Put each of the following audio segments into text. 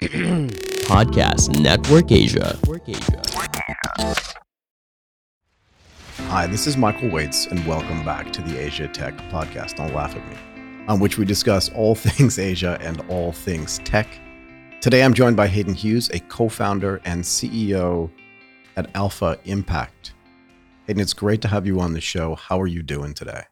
Podcast Network Asia. Hi, this is Michael Waitze, and welcome back to the Asia Tech Podcast. Don't laugh at me, on which we discuss all things Asia and all things tech. Today, I'm joined by Hayden Hughes, a co founder and CEO at Alpha Impact. Hayden, it's great to have you on the show. How are you doing today?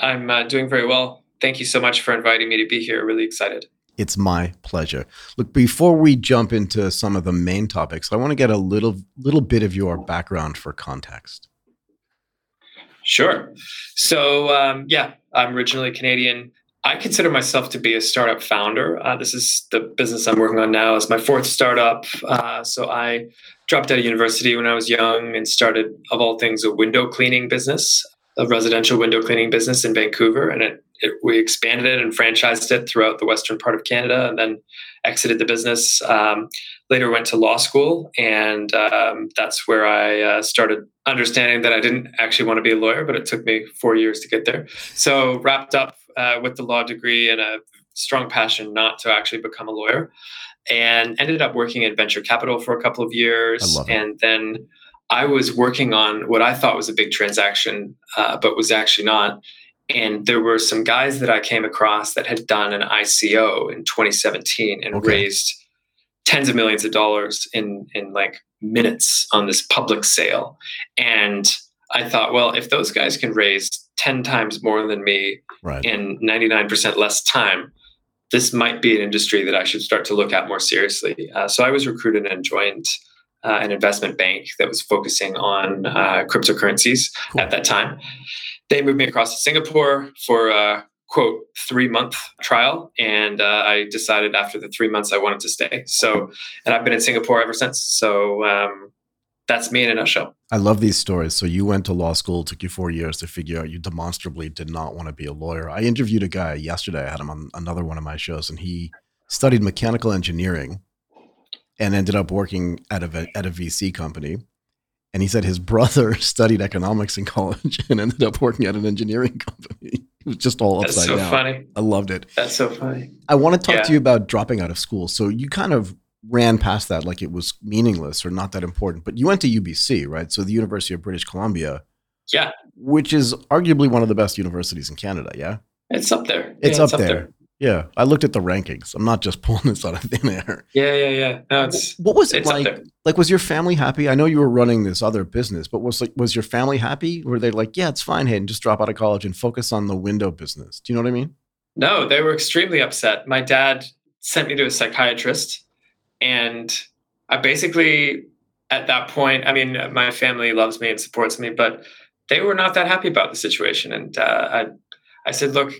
I'm uh, doing very well. Thank you so much for inviting me to be here. Really excited. It's my pleasure. Look, before we jump into some of the main topics, I want to get a little little bit of your background for context. Sure. So, um, yeah, I'm originally Canadian. I consider myself to be a startup founder. Uh, this is the business I'm working on now. It's my fourth startup. Uh, so I dropped out of university when I was young and started, of all things, a window cleaning business, a residential window cleaning business in Vancouver, and it it, we expanded it and franchised it throughout the western part of Canada, and then exited the business. Um, later, went to law school, and um, that's where I uh, started understanding that I didn't actually want to be a lawyer, but it took me four years to get there. So, wrapped up uh, with the law degree and a strong passion not to actually become a lawyer, and ended up working in venture capital for a couple of years, and then. I was working on what I thought was a big transaction, uh, but was actually not and there were some guys that I came across that had done an ICO in 2017 and okay. raised tens of millions of dollars in in like minutes on this public sale. And I thought, well, if those guys can raise 10 times more than me right. in 99% less time, this might be an industry that I should start to look at more seriously. Uh, so I was recruited and joined uh, an investment bank that was focusing on uh, cryptocurrencies cool. at that time. They moved me across to Singapore for a quote three month trial, and uh, I decided after the three months I wanted to stay. So, and I've been in Singapore ever since. So um, that's me in a nutshell. I love these stories. So you went to law school, took you four years to figure out you demonstrably did not want to be a lawyer. I interviewed a guy yesterday. I had him on another one of my shows, and he studied mechanical engineering and ended up working at a at a VC company and he said his brother studied economics in college and ended up working at an engineering company. It was just all upside That's so down. funny. I loved it. That's so funny. I want to talk yeah. to you about dropping out of school. So you kind of ran past that like it was meaningless or not that important. But you went to UBC, right? So the University of British Columbia. Yeah. Which is arguably one of the best universities in Canada, yeah? It's up there. It's, yeah, up, it's up there. there. Yeah, I looked at the rankings. I'm not just pulling this out of thin air. Yeah, yeah, yeah. No, it's what was it like? Like, was your family happy? I know you were running this other business, but was like, was your family happy? Were they like, yeah, it's fine, Hayden, just drop out of college and focus on the window business? Do you know what I mean? No, they were extremely upset. My dad sent me to a psychiatrist, and I basically, at that point, I mean, my family loves me and supports me, but they were not that happy about the situation. And uh, I, I said, look,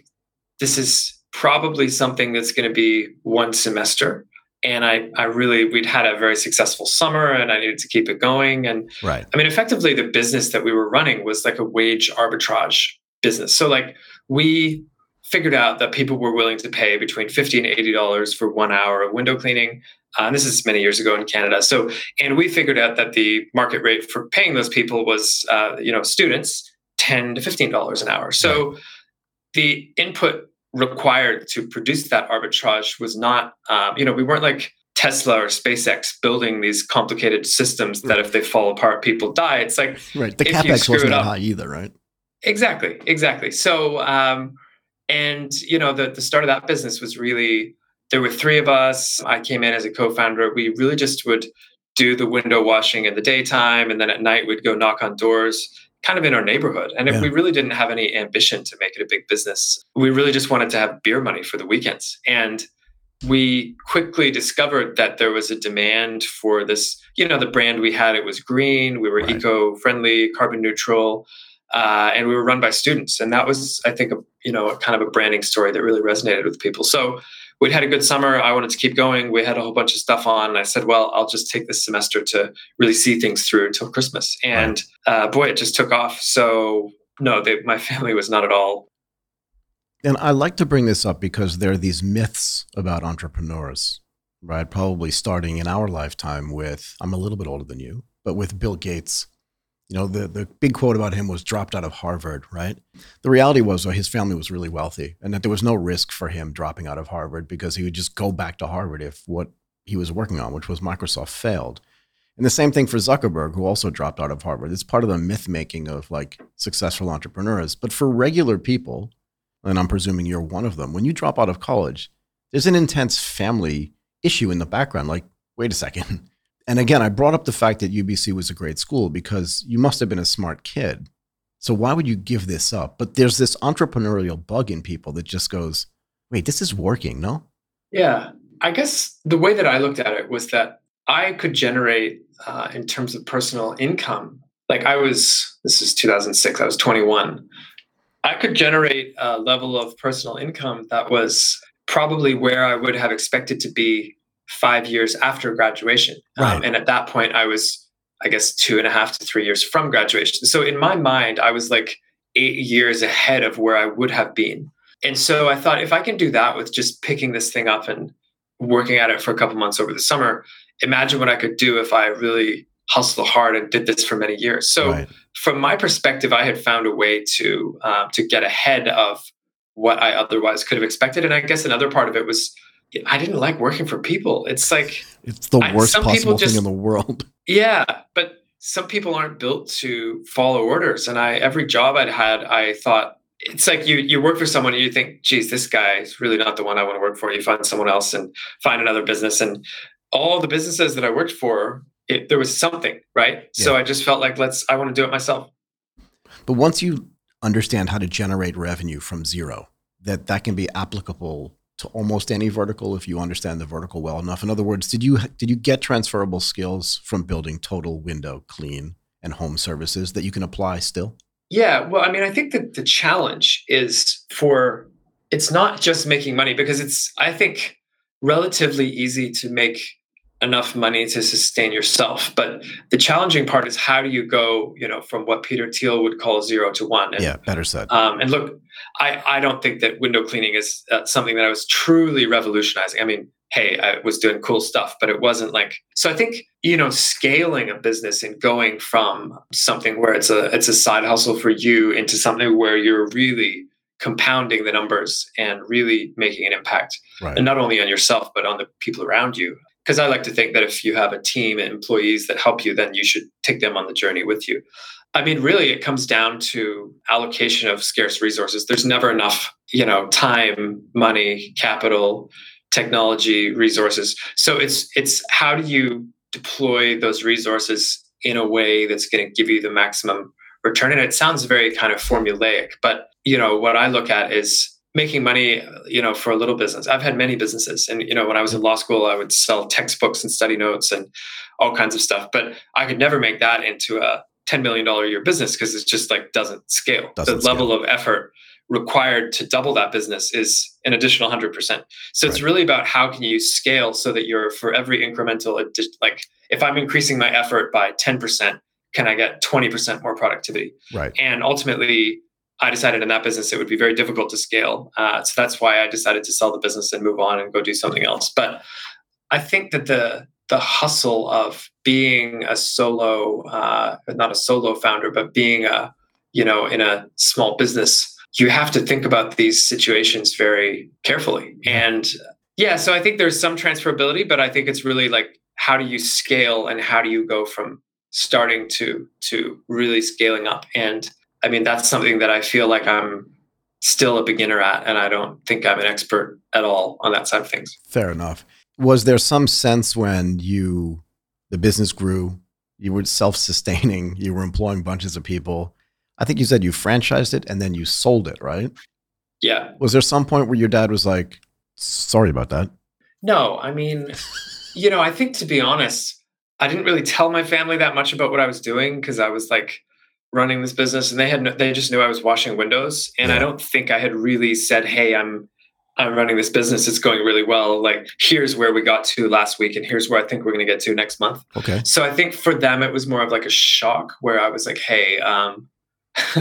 this is probably something that's going to be one semester. And I, I really we'd had a very successful summer and i needed to keep it going. And right. I mean effectively the business that we were running was like a wage arbitrage business. So like we figured out that people were willing to pay between 50 and 80 dollars for one hour of window cleaning. Uh, and this is many years ago in canada. So and we figured out that the market rate for paying those people was uh, you know students 10 to 15 dollars an hour. So right. the input required to produce that arbitrage was not, um, you know, we weren't like Tesla or SpaceX building these complicated systems that if they fall apart, people die. It's like right. The capex wasn't that high either, right? Exactly, exactly. So, um, and you know, the the start of that business was really there were three of us. I came in as a co-founder. We really just would do the window washing in the daytime, and then at night we'd go knock on doors kind of in our neighborhood. And yeah. we really didn't have any ambition to make it a big business. We really just wanted to have beer money for the weekends. And we quickly discovered that there was a demand for this. You know, the brand we had, it was green, we were right. eco friendly, carbon neutral. Uh, and we were run by students, and that was, I think, a, you know, a kind of a branding story that really resonated with people. So we'd had a good summer. I wanted to keep going. We had a whole bunch of stuff on. And I said, well, I'll just take this semester to really see things through until Christmas. And uh, boy, it just took off. So, no, they, my family was not at all. And I like to bring this up because there are these myths about entrepreneurs, right? Probably starting in our lifetime with, I'm a little bit older than you, but with Bill Gates you know, the, the big quote about him was dropped out of Harvard, right? The reality was, though, his family was really wealthy and that there was no risk for him dropping out of Harvard because he would just go back to Harvard if what he was working on, which was Microsoft, failed. And the same thing for Zuckerberg, who also dropped out of Harvard. It's part of the myth making of like successful entrepreneurs. But for regular people, and I'm presuming you're one of them, when you drop out of college, there's an intense family issue in the background. Like, wait a second. And again, I brought up the fact that UBC was a great school because you must have been a smart kid. So why would you give this up? But there's this entrepreneurial bug in people that just goes, wait, this is working, no? Yeah. I guess the way that I looked at it was that I could generate, uh, in terms of personal income, like I was, this is 2006, I was 21. I could generate a level of personal income that was probably where I would have expected to be five years after graduation. Um, right. Um, and at that point, I was, I guess, two and a half to three years from graduation. So in my mind, I was like eight years ahead of where I would have been. And so I thought if I can do that with just picking this thing up and working at it for a couple months over the summer, imagine what I could do if I really hustled hard and did this for many years. So right. from my perspective, I had found a way to um, to get ahead of what I otherwise could have expected. And I guess another part of it was I didn't like working for people. It's like it's the worst I, possible just, thing in the world. Yeah, but some people aren't built to follow orders. And I every job I'd had, I thought it's like you you work for someone and you think, geez, this guy is really not the one I want to work for. You find someone else and find another business. And all the businesses that I worked for, it, there was something, right? Yeah. So I just felt like let's I want to do it myself. But once you understand how to generate revenue from zero, that that can be applicable to almost any vertical if you understand the vertical well enough. In other words, did you did you get transferable skills from building total window clean and home services that you can apply still? Yeah, well, I mean, I think that the challenge is for it's not just making money because it's I think relatively easy to make enough money to sustain yourself. But the challenging part is how do you go, you know, from what Peter Thiel would call zero to one? And, yeah, better said. Um, and look, I, I don't think that window cleaning is uh, something that I was truly revolutionizing. I mean, hey, I was doing cool stuff, but it wasn't like. So I think you know, scaling a business and going from something where it's a it's a side hustle for you into something where you're really compounding the numbers and really making an impact right. and not only on yourself but on the people around you because I like to think that if you have a team and employees that help you, then you should take them on the journey with you. I mean, really, it comes down to allocation of scarce resources. There's never enough, you know, time, money, capital, technology, resources. So it's it's how do you deploy those resources in a way that's going to give you the maximum return? And it sounds very kind of formulaic, but you know, what I look at is making money you know for a little business. I've had many businesses and you know when i was in law school i would sell textbooks and study notes and all kinds of stuff but i could never make that into a 10 million dollar a year business because it just like doesn't scale. Doesn't the scale. level of effort required to double that business is an additional 100% so right. it's really about how can you scale so that you're for every incremental like if i'm increasing my effort by 10% can i get 20% more productivity? Right. And ultimately I decided in that business it would be very difficult to scale. Uh, so that's why I decided to sell the business and move on and go do something else. But I think that the the hustle of being a solo, uh, not a solo founder, but being a you know in a small business, you have to think about these situations very carefully. And yeah, so I think there's some transferability, but I think it's really like how do you scale and how do you go from starting to to really scaling up and I mean, that's something that I feel like I'm still a beginner at, and I don't think I'm an expert at all on that side of things. Fair enough. Was there some sense when you, the business grew, you were self sustaining, you were employing bunches of people? I think you said you franchised it and then you sold it, right? Yeah. Was there some point where your dad was like, sorry about that? No, I mean, you know, I think to be honest, I didn't really tell my family that much about what I was doing because I was like, running this business and they had no, they just knew I was washing windows and yeah. I don't think I had really said hey I'm I'm running this business it's going really well like here's where we got to last week and here's where I think we're going to get to next month okay so I think for them it was more of like a shock where I was like hey um,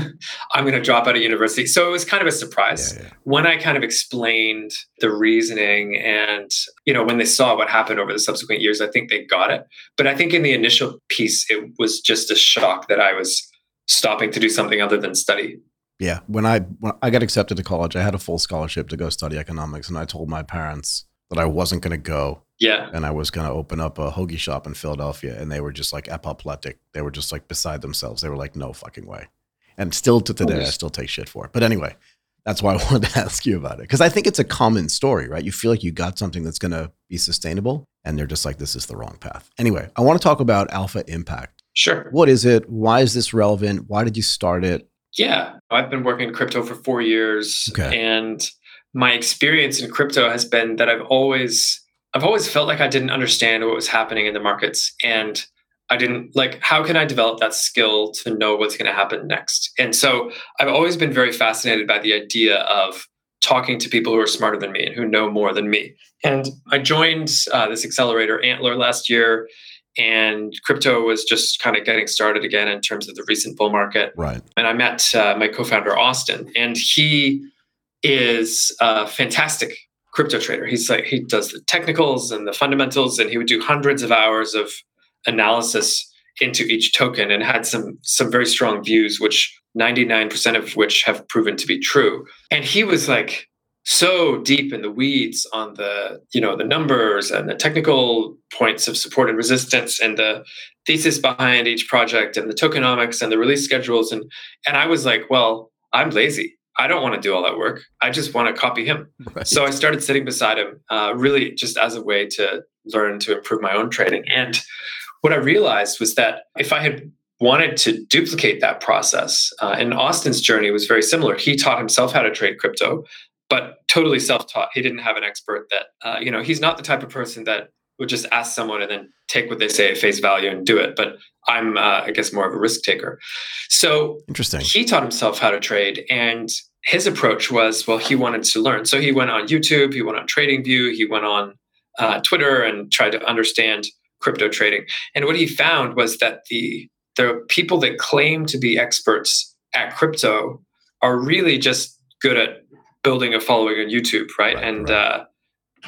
I'm going to drop out of university. So it was kind of a surprise yeah, yeah. when I kind of explained the reasoning and, you know, when they saw what happened over the subsequent years, I think they got it. But I think in the initial piece, it was just a shock that I was stopping to do something other than study. Yeah, when I when I got accepted to college, I had a full scholarship to go study economics, and I told my parents that I wasn't going to go. Yeah. And I was going to open up a hoagie shop in Philadelphia. And they were just like apoplectic. They were just like beside themselves. They were like, no fucking way. And still to today, I still take shit for it. But anyway, that's why I wanted to ask you about it. Because I think it's a common story, right? You feel like you got something that's going to be sustainable. And they're just like, this is the wrong path. Anyway, I want to talk about Alpha Impact. Sure. What is it? Why is this relevant? Why did you start it? Yeah, I've been working in crypto for four years. Okay. And my experience in crypto has been that I've always I've always felt like I didn't understand what was happening in the markets and I didn't like how can I develop that skill to know what's going to happen next. And so I've always been very fascinated by the idea of talking to people who are smarter than me and who know more than me. And I joined uh, this accelerator Antler last year and crypto was just kind of getting started again in terms of the recent bull market. Right. And I met uh, my co-founder Austin, and he is a fantastic crypto trader. He's like he does the technicals and the fundamentals, and he would do hundreds of hours of analysis into each token, and had some some very strong views, which 99% of which have proven to be true. And he was like so deep in the weeds on the you know the numbers and the technical points of support and resistance and the thesis behind each project and the tokenomics and the release schedules. And and I was like well I'm lazy. I don't want to do all that work. I just want to copy him. Right. so I started sitting beside him uh, really just as a way to learn to improve my own trading and what I realized was that if I had wanted to duplicate that process uh, and Austin's journey was very similar. He taught himself how to trade crypto but totally self-taught. He didn't have an expert that uh, you know. He's not the type of person that would just ask someone and then take what they say at face value and do it. But I'm, uh, I guess, more of a risk taker. So Interesting. he taught himself how to trade, and his approach was, well, he wanted to learn. So he went on YouTube, he went on TradingView, he went on uh, Twitter, and tried to understand crypto trading. And what he found was that the the people that claim to be experts at crypto are really just good at building a following on YouTube, right? Right, and right. Uh,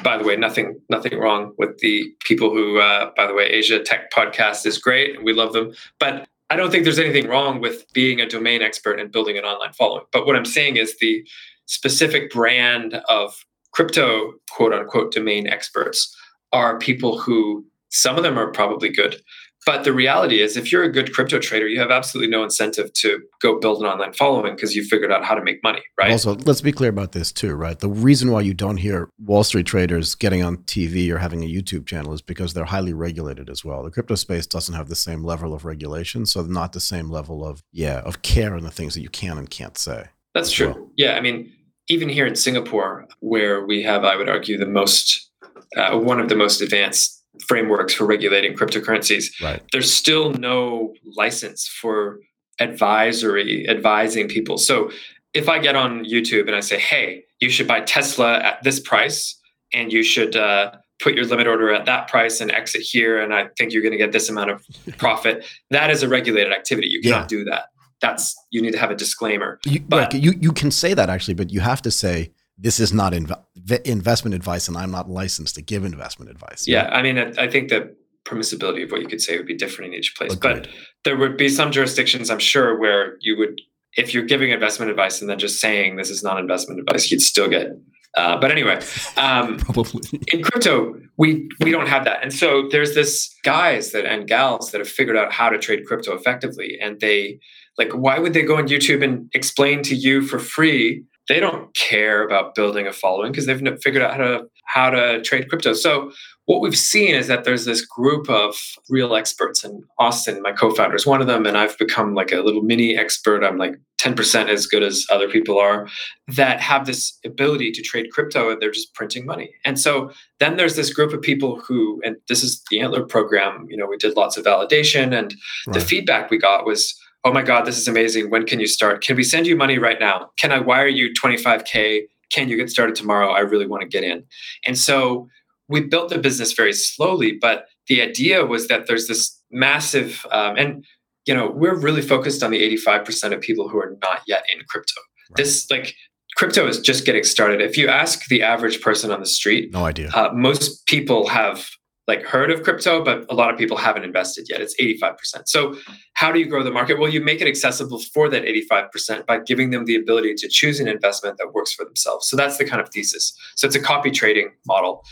by the way, nothing nothing wrong with the people who, uh, by the way, Asia Tech Podcast is great, and we love them. But I don't think there's anything wrong with being a domain expert and building an online following. But what I'm saying is the specific brand of crypto quote unquote domain experts are people who some of them are probably good. But the reality is, if you're a good crypto trader, you have absolutely no incentive to go build an online following because you figured out how to make money, right? Also, let's be clear about this too, right? The reason why you don't hear Wall Street traders getting on TV or having a YouTube channel is because they're highly regulated as well. The crypto space doesn't have the same level of regulation, so not the same level of yeah of care in the things that you can and can't say. That's true. Well- Yeah, I mean, even here in Singapore, where we have, I would argue, the most, uh, one of the most advanced frameworks for regulating cryptocurrencies, Right. there's still no license for advisory advising people. So if I get on YouTube and I say, "Hey, you should buy Tesla at this price, and you should uh, put your limit order at that price and exit here, and I think you're going to get this amount of profit," that is a regulated activity. You cannot do that. That's you need to have a disclaimer. You, But- like, you you can say that actually, but you have to say this is not inv- investment advice, and I'm not licensed to give investment advice. Yeah, I mean, I, think the permissibility of what you could say would be different in each place. But there would be some jurisdictions, I'm sure, where you would, if you're giving investment advice and then just saying this is not investment advice, you'd still get. Uh, but anyway, um, probably. in crypto, we we don't have that, and so there's this guys that and gals that have figured out how to trade crypto effectively, and they like, why would they go on YouTube and explain to you for free? They don't care about building a following because they've figured out how to how to trade crypto. So what we've seen is that there's this group of real experts, and Austin, my co-founder, is one of them, and I've become like a little mini expert. I'm like 10% as good as other people are that have this ability to trade crypto and they're just printing money. And so then there's this group of people who, and this is the Antler program, you know, we did lots of validation and the feedback we got was, oh my God, this is amazing. When can you start? Can we send you money right now? Can I wire you 25K? Can you get started tomorrow? I really want to get in. And so we built the business very slowly, but the idea was that there's this massive, um, and you know, we're really focused on the 85% of people who are not yet in crypto. Right. This like crypto is just getting started. If you ask the average person on the street, No idea. uh, most people have like heard of crypto, but a lot of people haven't invested yet. It's 85%. So how do you grow the market? Well, you make it accessible for that 85% by giving them the ability to choose an investment that works for themselves. So that's the kind of thesis. So it's a copy trading model.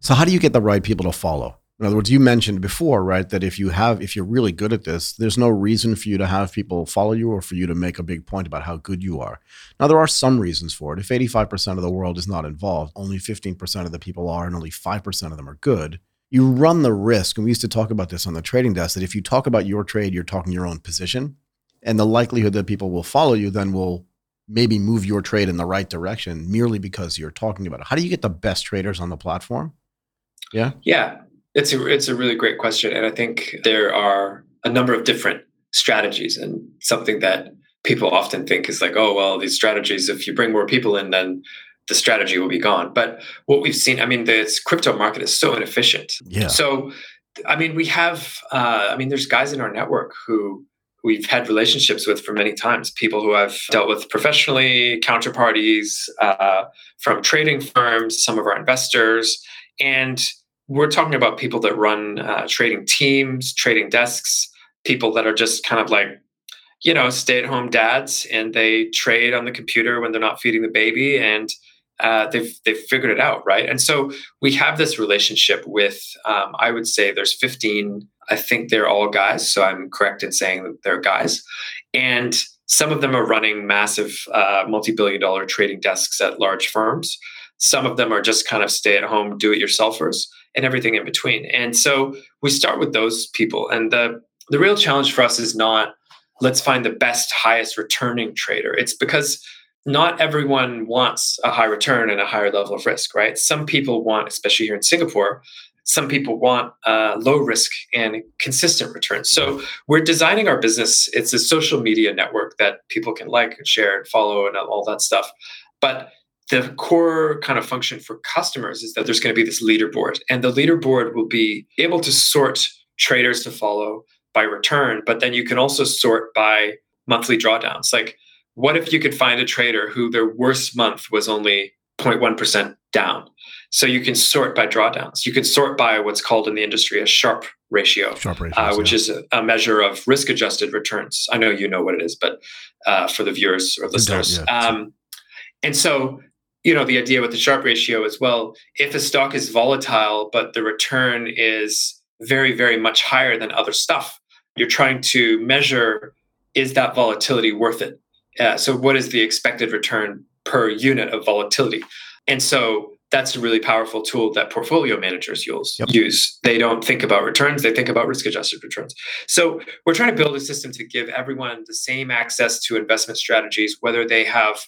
So how do you get the right people to follow? In other words, you mentioned before, right, that if you have if you're really good at this, there's no reason for you to have people follow you or for you to make a big point about how good you are. Now there are some reasons for it. If 85% of the world is not involved, only 15% of the people are and only 5% of them are good, you run the risk, and we used to talk about this on the trading desk, that if you talk about your trade, you're talking your own position. And the likelihood that people will follow you then will maybe move your trade in the right direction merely because you're talking about it. How do you get the best traders on the platform? Yeah. Yeah. It's a it's a really great question, and I think there are a number of different strategies, and something that people often think is like, oh well, these strategies. If you bring more people in, then the strategy will be gone. But what we've seen, I mean, this crypto market is so inefficient. Yeah. So, I mean, we have, uh, I mean, there's guys in our network who we've had relationships with for many times people who I've dealt with professionally, counterparties uh, from trading firms, some of our investors. And we're talking about people that run uh, trading teams, trading desks, people that are just kind of like, you know, stay at home dads and they trade on the computer when they're not feeding the baby and uh, they've they've figured it out, right? And so we have this relationship with, um, I would say, there's 15. I think they're all guys, so I'm correct in saying that they're guys, and some of them are running massive, uh, multi-billion-dollar trading desks at large firms. Some of them are just kind of stay-at-home do-it-yourselfers, and everything in between. And so we start with those people. And the, the real challenge for us is not let's find the best, highest returning trader. It's because not everyone wants a high return and a higher level of risk, right? Some people want, especially here in Singapore, some people want uh, low risk and consistent returns. So we're designing our business. It's a social media network that people can like and share and follow and all that stuff. But the core kind of function for customers is that there's going to be this leaderboard, and the leaderboard will be able to sort traders to follow by return, but then you can also sort by monthly drawdowns. Like, what if you could find a trader who their worst month was only 0.1% down? So you can sort by drawdowns. You can sort by what's called in the industry a Sharpe ratio, Sharpe ratio uh, which yeah. is a, a, measure of risk adjusted returns. I know you know what it is, but uh, for the viewers or listeners. yeah. Um, and so you know the idea with the Sharpe ratio as well if a stock is volatile but the return is very very much higher than other stuff you're trying to measure is that volatility worth it uh, so what is the expected return per unit of volatility and so that's a really powerful tool that portfolio managers use. Yep. use. They don't think about returns, they think about risk adjusted returns. So we're trying to build a system to give everyone the same access to investment strategies, whether they have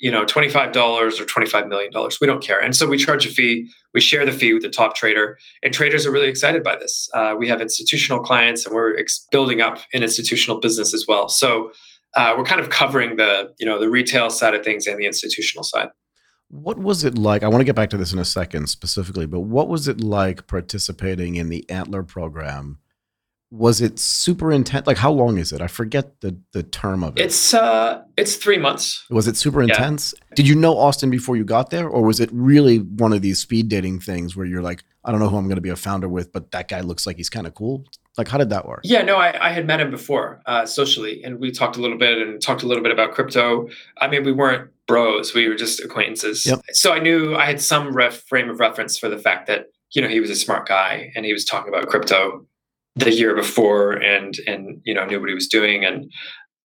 you know, $25 or $25 million. We don't care. And so we charge a fee. We share the fee with the top trader. And traders are really excited by this. Uh, we have institutional clients and we're ex- building up an institutional business as well. So uh, we're kind of covering the, you know, the retail side of things and the institutional side. What was it like? I want to get back to this in a second specifically, but what was it like participating in the Antler program was it super intense like how long is it? I forget the the term of it. It's uh it's three months. Was it super intense? Yeah. did you know austin before you got there or was it really one of these speed dating things where you're like i don't know who i'm going to be a founder with but that guy looks like he's kind of cool like how did that work? Yeah no i, I had met him before uh, socially and we talked a little bit and talked a little bit about crypto. I mean we weren't bros we were just acquaintances. Yep. so i knew i had some ref, frame of reference for the fact that you know he was a smart guy and he was talking about crypto the year before and and you know knew what he was doing. And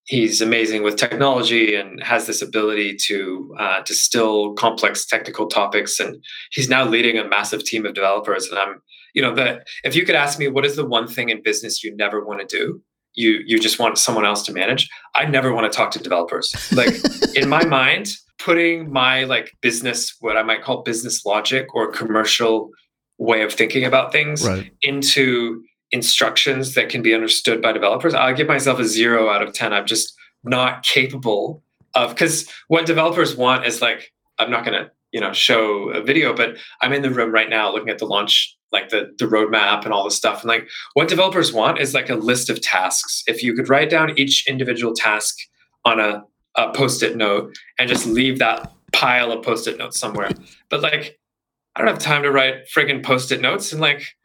he's amazing with technology and has this ability to uh, distill complex technical topics. And he's now leading a massive team of developers. And i'm you know that if you could ask me what is the one thing in business you never want to do? You you just want someone else to manage? I never want to talk to developers. Like in my mind putting my like business what i might call business logic or commercial way of thinking about things right. into instructions that can be understood by developers, I give myself a zero out of 10. I'm just not capable of, because what developers want is like, I'm not going to, you know, show a video, but I'm in the room right now looking at the launch, like the, the roadmap and all this stuff. And like what developers want is like a list of tasks. If you could write down each individual task on a, a post-it note and just leave that pile of post-it notes somewhere. But like, I don't have time to write friggin' post-it notes and like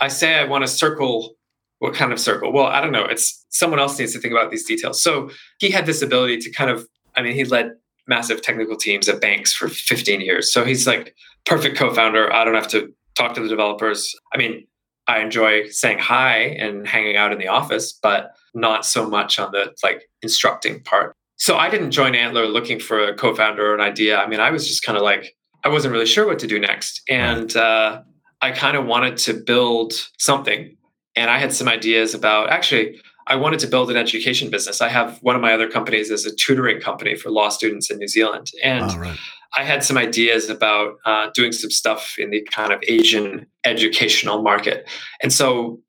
I say I want to circle what kind of circle? Well, I don't know. It's someone else needs to think about these details. So he had this ability to kind of, I mean, he led massive technical teams at banks for 15 years. So he's like perfect co-founder. I don't have to talk to the developers. I mean, I enjoy saying hi and hanging out in the office, but not so much on the like instructing part. So I didn't join Antler looking for a co-founder or an idea. I mean, I was just kind of like I wasn't really sure what to do next, and uh, I kind of wanted to build something. And I had some ideas about actually I wanted to build an education business. I have one of my other companies is a tutoring company for law students in New Zealand, and oh, right. I had some ideas about uh, doing some stuff in the kind of Asian educational market, and so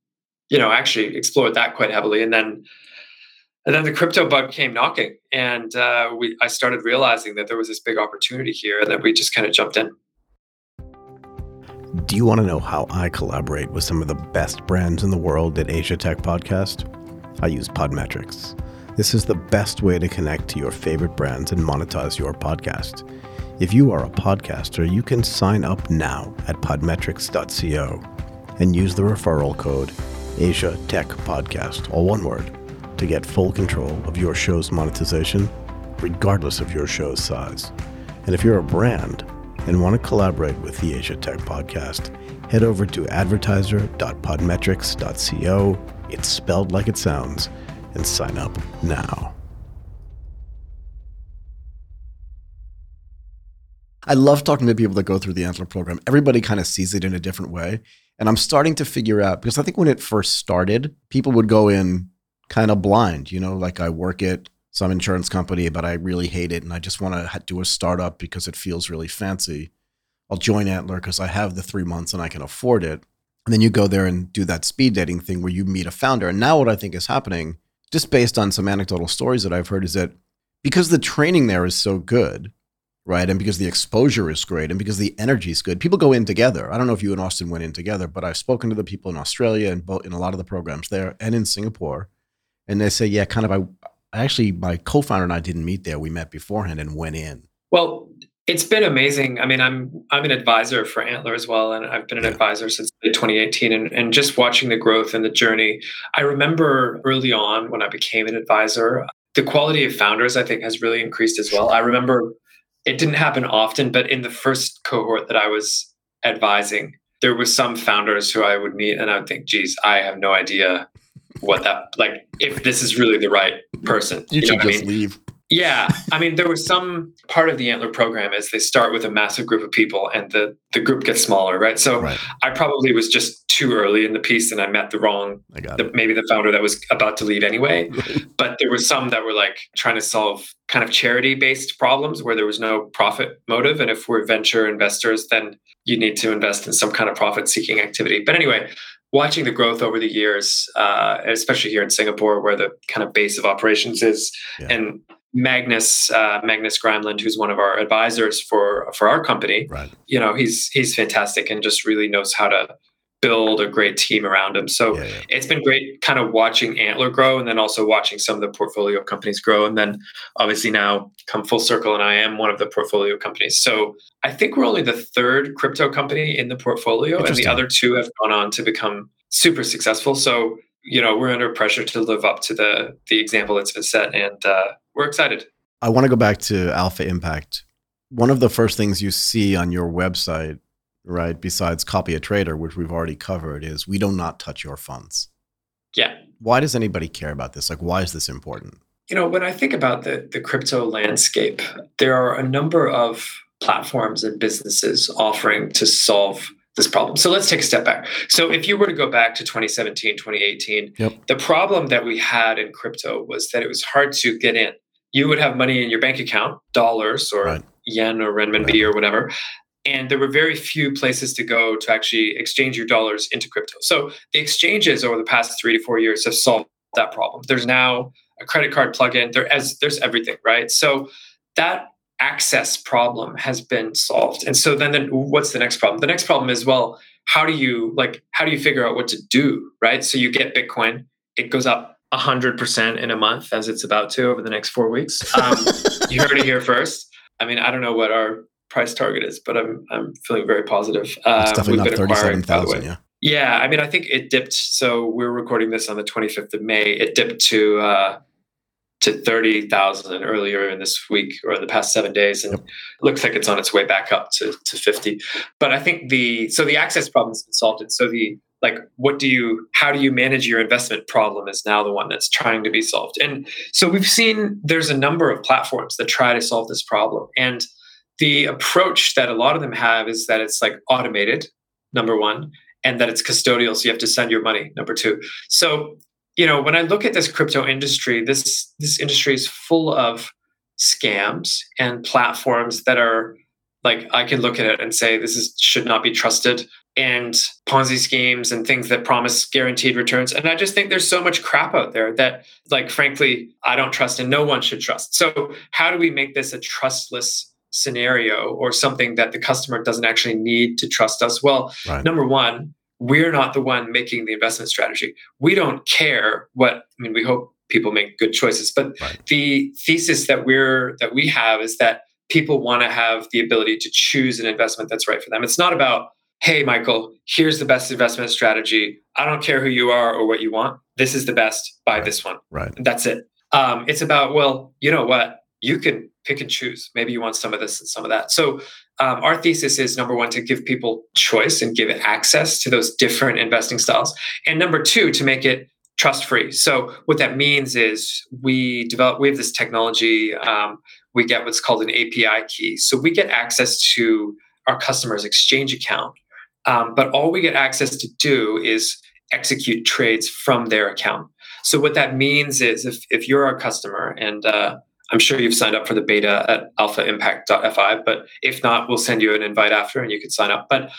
you know actually explored that quite heavily, and then and then the crypto bug came knocking, and uh, we I started realizing that there was this big opportunity here, and that we just kind of jumped in. Do you want to know how I collaborate with some of the best brands in the world at Asia Tech Podcast? I use Podmetrics. This is the best way to connect to your favorite brands and monetize your podcast. If you are a podcaster, you can sign up now at podmetrics.co and use the referral code Asia Tech Podcast, all one word, to get full control of your show's monetization, regardless of your show's size. And if you're a brand and want to collaborate with the Asia Tech Podcast, head over to advertiser.podmetrics.co. It's spelled like it sounds, and sign up now. I love talking to people that go through the Antler program. Everybody kind of sees it in a different way. And I'm starting to figure out because I think when it first started, people would go in kind of blind, you know, like I work at some insurance company, but I really hate it and I just want to do a startup because it feels really fancy. I'll join Antler because I have the three months and I can afford it. And then you go there and do that speed dating thing where you meet a founder. And now what I think is happening, just based on some anecdotal stories that I've heard, is that because the training there is so good, right? And because the exposure is great and because the energy is good, people go in together. I don't know if you and Austin went in together, but I've spoken to the people in Australia and in a lot of the programs there and in Singapore. And they say, yeah, kind of, I actually, my co founder and I didn't meet there. We met beforehand and went in. Well, it's been amazing. I mean, I'm I'm an advisor for Antler as well, and I've been an yeah. advisor since 2018. And, and just watching the growth and the journey, I remember early on when I became an advisor, the quality of founders I think has really increased as well. I remember it didn't happen often, but in the first cohort that I was advising, there was some founders who I would meet and I would think, geez, I have no idea what that like if this is really the right person. You, you should just I mean? leave. Yeah, I mean, there was some part of the Antler program is they start with a massive group of people, and the the group gets smaller, right? So right. I probably was just too early in the piece, and I met the wrong, the, maybe the founder that was about to leave anyway. but there were some that were like trying to solve kind of charity based problems where there was no profit motive, and if we're venture investors, then you need to invest in some kind of profit seeking activity. But anyway, watching the growth over the years, uh, especially here in Singapore, where the kind of base of operations is, yeah. and Magnus uh, Magnus Grimland, who's one of our advisors for for our company. Right. You know, he's he's fantastic and just really knows how to build a great team around him. So yeah, yeah. it's been great kind of watching Antler grow and then also watching some of the portfolio companies grow. And then obviously now come full circle and I am one of the portfolio companies. So I think we're only the third crypto company in the portfolio and the other two have gone on to become super successful. So, you know, we're under pressure to live up to the the example that's been set and uh, we're excited. I want to go back to Alpha Impact. One of the first things you see on your website, right, besides copy a trader, which we've already covered, is we do not touch your funds. Yeah. Why does anybody care about this? Like, why is this important? You know, when I think about the, the crypto landscape, there are a number of platforms and businesses offering to solve this problem. So let's take a step back. So if you were to go back to 2017, 2018, yep. the problem that we had in crypto was that it was hard to get in you would have money in your bank account, dollars or right. yen or renminbi right. or whatever. And there were very few places to go to actually exchange your dollars into crypto. So the exchanges over the past three to four years have solved that problem. There's now a credit card plugin. There as there's everything, right? So that access problem has been solved. And so then, then what's the next problem? The next problem is well, how do you like how do you figure out what to do, right? So you get Bitcoin, it goes up 100% in a month as it's about to over the next four weeks. Um, you heard it here first. I mean, I don't know what our price target is, but I'm I'm feeling very positive. Uh, it's definitely not 37,000, yeah. Yeah, I mean, I think it dipped. So we're recording this on the 25th of May. It dipped to uh, to 30,000 earlier in this week or the past seven days. And yep. looks like it's on its way back up to, to 50. But I think the, so the access problem has been solved. And so the, like, what do you, how do you manage your investment problem is now the one that's trying to be solved. And so we've seen there's a number of platforms that try to solve this problem. And the approach that a lot of them have is that it's like automated, number one, and that it's custodial. So you have to send your money, number two. So you know, when I look at this crypto industry, this this industry is full of scams and platforms that are like I can look at it and say this is should not be trusted and Ponzi schemes and things that promise guaranteed returns. And I just think there's so much crap out there that like frankly I don't trust and no one should trust. So how do we make this a trustless scenario or something that the customer doesn't actually need to trust us? Well, right. number one, we're not the one making the investment strategy. We don't care what I mean. We hope people make good choices, but right. the thesis that we're that we have is that people want to have the ability to choose an investment that's right for them. It's not about hey michael here's the best investment strategy i don't care who you are or what you want this is the best buy right. this one right that's it um, it's about well you know what you can pick and choose. Maybe you want some of this and some of that. So um, our thesis is number one to give people choice and give access to those different investing styles. And number two to make it trust free so what that means is we develop we have this technology um, we get what's called an api key. So we get access to our customers exchange account. Um, but all we get access to do is execute trades from their account. So what that means is if, if you're our customer and uh, I'm sure you've signed up for the beta at alphaimpact.fi, but if not, we'll send you an invite after and you can sign up. But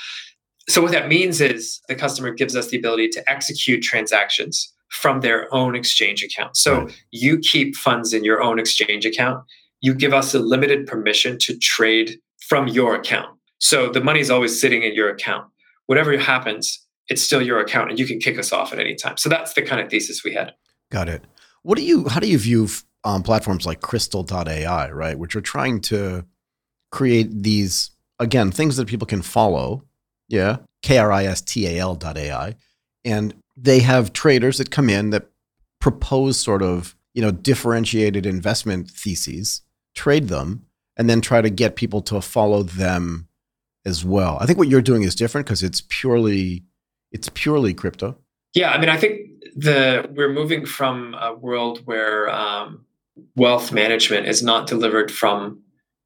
so what that means is the customer gives us the ability to execute transactions from their own exchange account. So right. you keep funds in your own exchange account. You give us a limited permission to trade from your account. So the money is always sitting in your account. Whatever happens, it's still your account and you can kick us off at any time. So that's the kind of thesis we had. Got it. What do you how do you view um, platforms like Kristal.ai, right, which are trying to create these again things that people can follow. Yeah, K R I S T A L dot AI, and they have traders that come in that propose sort of you know differentiated investment theses, trade them, and then try to get people to follow them as well. I think what you're doing is different because it's purely it's purely crypto. Yeah, I mean, I think the we're moving from a world where um, wealth management is not delivered from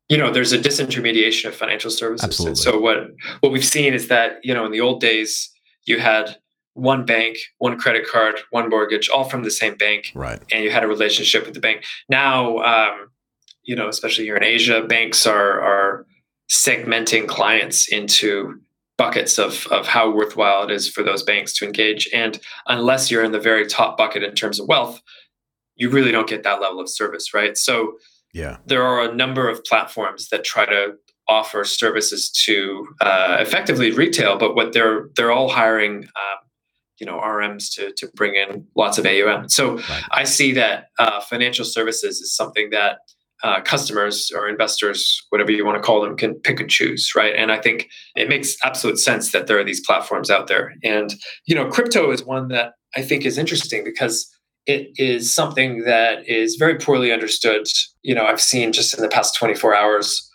you know there's a disintermediation of financial services. Absolutely. and so what what we've seen is that you know in the old days you had one bank one credit card one mortgage all from the same bank right. and you had a relationship with the bank. Now um, you know especially here in asia banks are are segmenting clients into buckets of of how worthwhile it is for those banks to engage. And unless you're in the very top bucket in terms of wealth you really don't get that level of service, right? So yeah, there are a number of platforms that try to offer services to uh, effectively retail, but what they're they're all hiring. Um, you know RMs to to bring in lots of AUM. So right. I see that uh, financial services is something that uh, customers or investors, whatever you want to call them, can pick and choose, right? And I think it makes absolute sense that there are these platforms out there. And you know, crypto is one that I think is interesting because it is something that is very poorly understood. You know, I've seen just in the past 24 hours,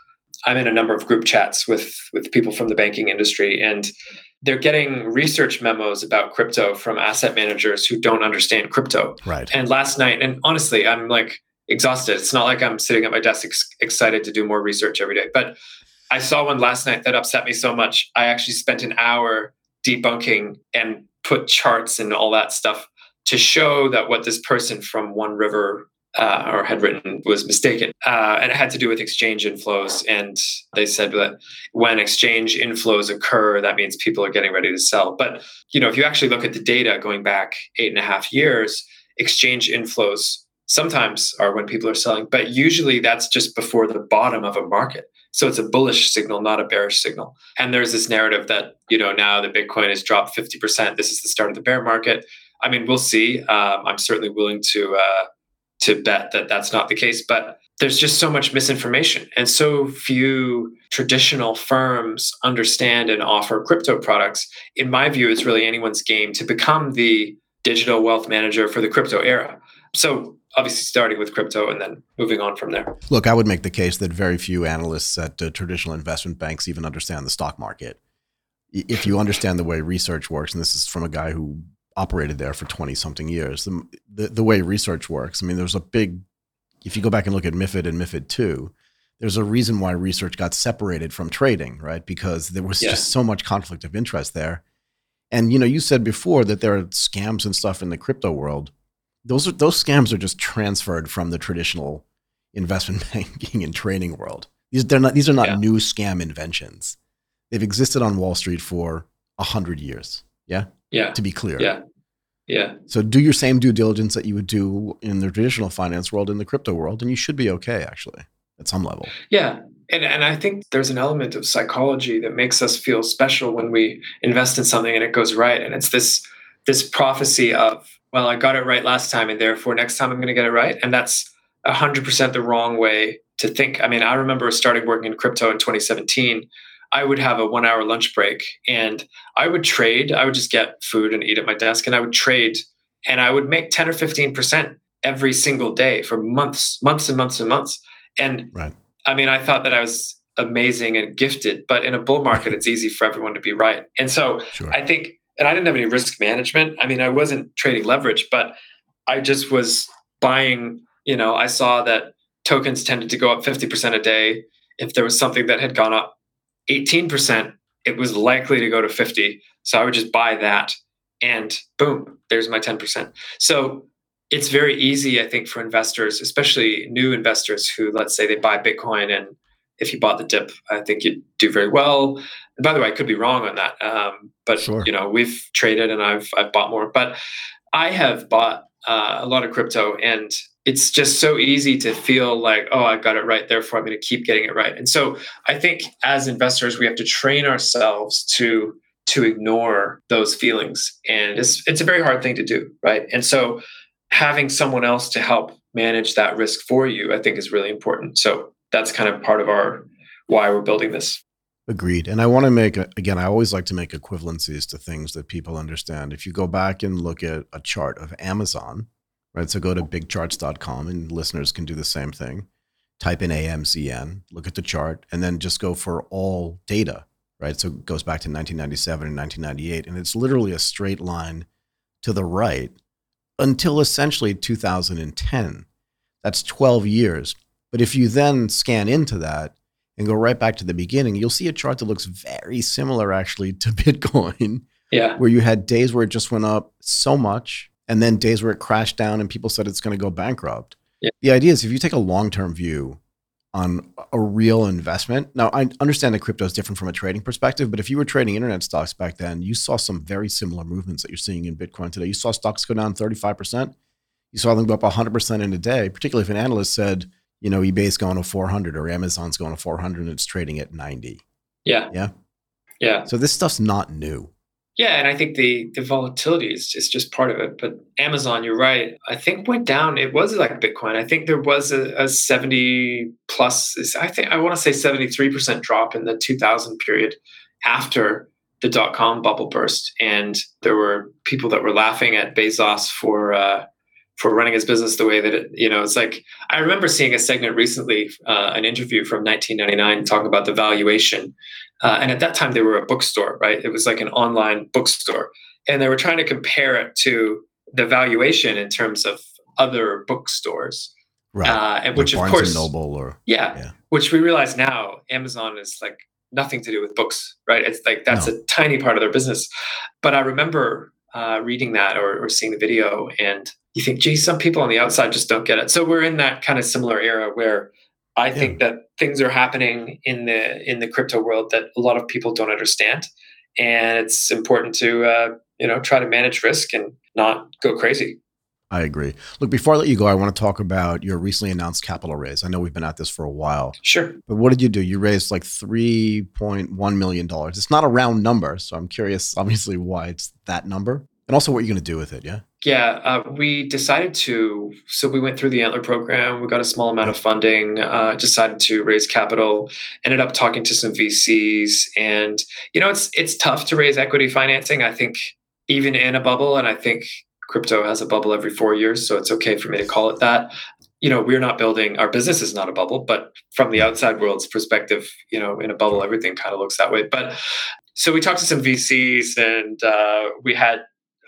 I'm in a number of group chats with with people from the banking industry and they're getting research memos about crypto from asset managers who don't understand crypto. Right. And last night, and honestly, I'm like exhausted. It's not like I'm sitting at my desk ex- excited to do more research every day, but I saw one last night that upset me so much. I actually spent an hour debunking and put charts and all that stuff to show that what this person from One River uh, or had written was mistaken. Uh, and it had to do with exchange inflows. And they said that when exchange inflows occur, that means people are getting ready to sell. But you know, if you actually look at the data going back eight and a half years, exchange inflows sometimes are when people are selling, but usually that's just before the bottom of a market. So it's a bullish signal, not a bearish signal. And there's this narrative that, you know, now the Bitcoin has dropped 50%. This is the start of the bear market. I mean, we'll see. Um, I'm certainly willing to uh, to bet that that's not the case, but there's just so much misinformation, and so few traditional firms understand and offer crypto products. In my view, it's really anyone's game to become the digital wealth manager for the crypto era. So obviously starting with crypto and then moving on from there. Look, I would make the case that very few analysts at uh, traditional investment banks even understand the stock market. If you understand the way research works, and this is from a guy who operated there for 20 something years, the, the, the way research works, I mean, there's a big, if you go back and look at MIFID and MIFID 2, there's a reason why research got separated from trading, right? Because there was yeah. just so much conflict of interest there. And you know, you said before that there are scams and stuff in the crypto world those are those scams are just transferred from the traditional investment banking and trading world. These they're not these are not yeah. new scam inventions. They've existed on Wall Street for a hundred years. Yeah. Yeah. To be clear. Yeah. Yeah. So do your same due diligence that you would do in the traditional finance world in the crypto world, and you should be okay actually at some level. Yeah. And, and I think there's an element of psychology that makes us feel special when we invest in something and it goes right. And it's this this prophecy of well, I got it right last time, and therefore next time I'm going to get it right. And that's 100% the wrong way to think. I mean, I remember starting working in crypto in 2017. I would have a one hour lunch break and I would trade. I would just get food and eat at my desk, and I would trade and I would make 10 or 15% every single day for months, months and months and months. And right. I mean, I thought that I was amazing and gifted, but in a bull market, it's easy for everyone to be right. And so sure. I think and I didn't have any risk management. I mean, I wasn't trading leverage, but I just was buying, you know, I saw that tokens tended to go up 50% a day. If there was something that had gone up 18%, it was likely to go to 50. So I would just buy that and boom, there's my 10%. So it's very easy, I think, for investors, especially new investors who, let's say, they buy Bitcoin and if you bought the dip, I think you'd do very well. And by the way, I could be wrong on that, um, but sure. you know we've traded and I've I've bought more. But I have bought uh, a lot of crypto, and it's just so easy to feel like, oh, I got it right, therefore I'm going to keep getting it right. And so I think as investors, we have to train ourselves to to ignore those feelings, and it's it's a very hard thing to do, right? And so having someone else to help manage that risk for you, I think, is really important. So that's kind of part of our why we're building this. Agreed. And I want to make, again, I always like to make equivalencies to things that people understand. If you go back and look at a chart of Amazon, right? So go to bigcharts.com and listeners can do the same thing. Type in AMZN, look at the chart, and then just go for all data, right? So it goes back to 1997 and 1998. And it's literally a straight line to the right until essentially 2010. That's 12 years. But if you then scan into that and go right back to the beginning, you'll see a chart that looks very similar actually to Bitcoin. Yeah. Where you had days where it just went up so much and then days where it crashed down and people said it's going to go bankrupt. Yeah. The idea is if you take a long term view on a real investment. Now, I understand that crypto is different from a trading perspective, but if you were trading internet stocks back then, you saw some very similar movements that you're seeing in Bitcoin today. You saw stocks go down 35%. You saw them go up 100% in a day, particularly if an analyst said, you know, eBay's going to 400 or Amazon's going to 400 and it's trading at 90. Yeah. Yeah. Yeah. So this stuff's not new. Yeah, and I think the the volatility is, is just part of it. But Amazon, you're right. I think went down. It was like Bitcoin. I think there was a, a 70 plus. I think I want to say 73 percent drop in the 2000 period after the dot com bubble burst, and there were people that were laughing at Bezos for uh, for running his business the way that it, you know, it's like I remember seeing a segment recently, uh, an interview from 1999 talking about the valuation. Uh, and at that time, they were a bookstore, right? It was like an online bookstore. And they were trying to compare it to the valuation in terms of other bookstores. Right. Uh, and which, like of course, Noble or, yeah, yeah, which we realize now Amazon is like nothing to do with books, right? It's like that's no. a tiny part of their business. But I remember uh, reading that or, or seeing the video and you think, gee, some people on the outside just don't get it. So we're in that kind of similar era where I yeah. think that things are happening in the in the crypto world that a lot of people don't understand, and it's important to uh, you know try to manage risk and not go crazy. I agree. Look, before I let you go, I want to talk about your recently announced capital raise. I know we've been at this for a while. Sure. But what did you do? You raised like $3.1 million. It's not a round number. So I'm curious, obviously, why it's that number and also what you're going to do with it. Yeah. Yeah. Uh, we decided to, so we went through the Antler program. We got a small amount of funding, uh, decided to raise capital, ended up talking to some VCs. And, you know, it's, it's tough to raise equity financing. I think even in a bubble. And I think crypto has a bubble every four years, so it's okay for me to call it that. You know, we're not building our business is not a bubble, but from the outside world's perspective, you know, in a bubble, everything kind of looks that way. But so we talked to some VCs, and uh, we had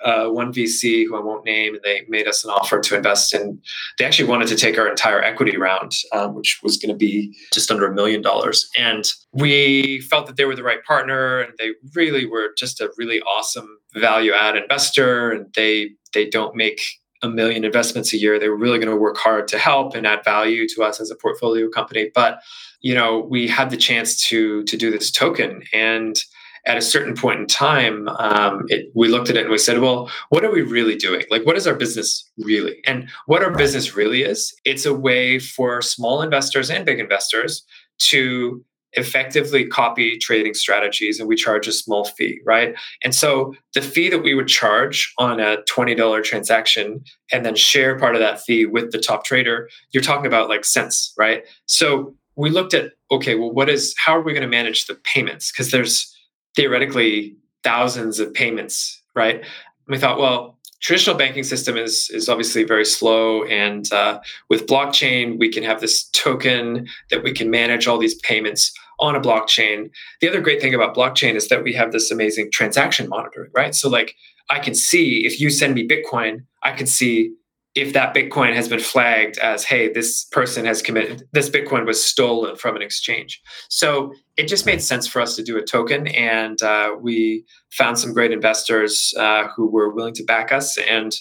uh, one VC who I won't name, and they made us an offer to invest in. They actually wanted to take our entire equity round, um, which was going to be just under a million dollars. And we felt that they were the right partner, and they really were just a really awesome value add investor. And they they don't make a million investments a year. They were really going to work hard to help and add value to us as a portfolio company. But you know, we had the chance to to do this token and at a certain point in time, um, it, we looked at it and we said, well, what are we really doing? Like, what is our business really? And what our business really is, it's a way for small investors and big investors to effectively copy trading strategies and we charge a small fee, right? And so the fee that we would charge on a $20 transaction and then share part of that fee with the top trader, you're talking about like cents, right? So we looked at okay, well, what is how are we going to manage the payments? Because there's theoretically thousands of payments, right? we thought, well, traditional banking system is is obviously very slow, and uh, with blockchain, we can have this token that we can manage all these payments on a blockchain. The other great thing about blockchain is that we have this amazing transaction monitoring, right? So, like, I can see if you send me Bitcoin, I can see if that Bitcoin has been flagged as, hey, this person has committed, this Bitcoin was stolen from an exchange. So it just made sense for us to do a token. And uh, we found some great investors uh, who were willing to back us. And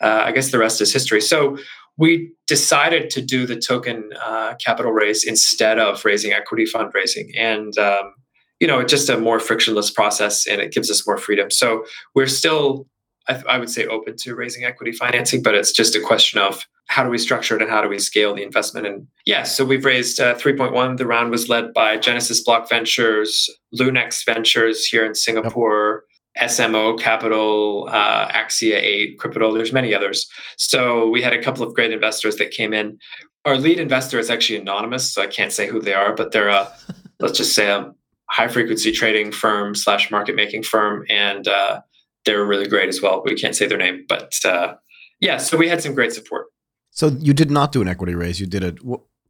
uh, I guess the rest is history. So we decided to do the token uh, capital raise instead of raising equity fundraising. And, um, you know, it's just a more frictionless process and it gives us more freedom. So we're still I, I, would say open to raising equity financing, but it's just a question of how do we structure it and how do we scale the investment. And yeah, so we've raised uh, 3.1. The round was led by Genesis Block Ventures, Lunex Ventures here in Singapore. Yep. SMO Capital, uh, Axia 8, Crypto. There's many others. So we had a couple of great investors that came in. Our lead investor is actually anonymous, so I can't say who they are, but they're a, let's just say a high frequency trading firm slash market making firm. And uh, they were really great as well. We can't say their name, but uh, yeah, so we had some great support. So you did not do an equity raise. You did it.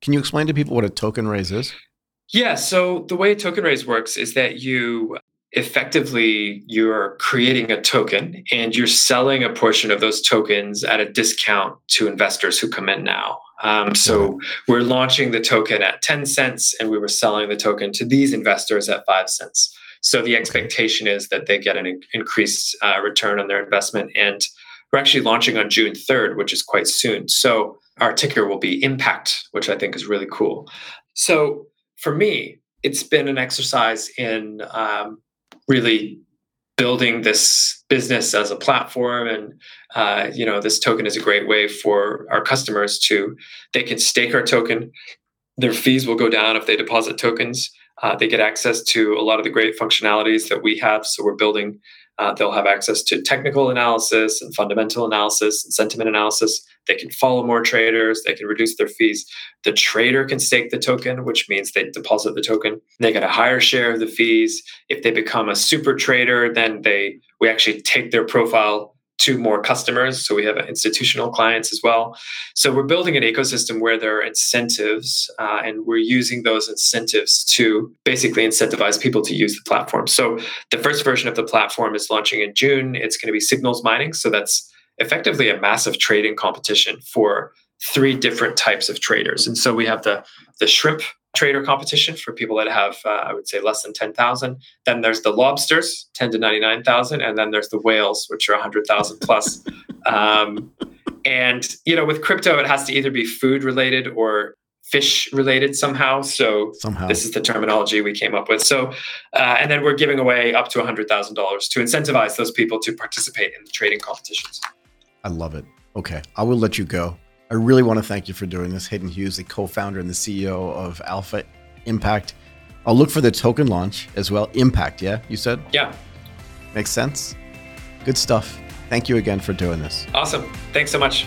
Can you explain to people what a token raise is? Yeah. So the way a token raise works is that you effectively you're creating a token and you're selling a portion of those tokens at a discount to investors who come in now. Um, so we're launching the token at 10 cents and we were selling the token to these investors at 5 cents. So the expectation is that they get an increased uh, return on their investment. And we're actually launching on June 3rd, which is quite soon. So our ticker will be Impact, which I think is really cool. So for me, it's been an exercise in um, really building this business as a platform and uh, you know this token is a great way for our customers to they can stake our token their fees will go down if they deposit tokens uh, they get access to a lot of the great functionalities that we have. So we're building, uh, they'll have access to technical analysis and fundamental analysis and sentiment analysis. They can follow more traders. They can reduce their fees. The trader can stake the token, which means they deposit the token. They get a higher share of the fees. If they become a super trader, then they we actually take their profile to more customers. So we have institutional clients as well. So we're building an ecosystem where there are incentives, uh, and we're using those incentives to basically incentivize people to use the platform. So the first version of the platform is launching in June. It's going to be signals mining. So that's effectively a massive trading competition for three different types of traders. And so we have the the shrimp trader competition for people that have, uh, I would say, less than 10,000. Then there's the lobsters, 10 to 99,000. And then there's the whales, which are 100,000 plus. um, and, you know, with crypto, it has to either be food related or fish related somehow. So somehow. this is the terminology we came up with. So, uh, and then we're giving away up to $100,000 to incentivize those people to participate in the trading competitions. I love it. Okay. I will let you go. I really want to thank you for doing this. Hayden Hughes, the co founder and the CEO of Alpha Impact. I'll look for the token launch as well. Impact, yeah, you said? Yeah. Makes sense. Good stuff. Thank you again for doing this. Awesome. Thanks so much.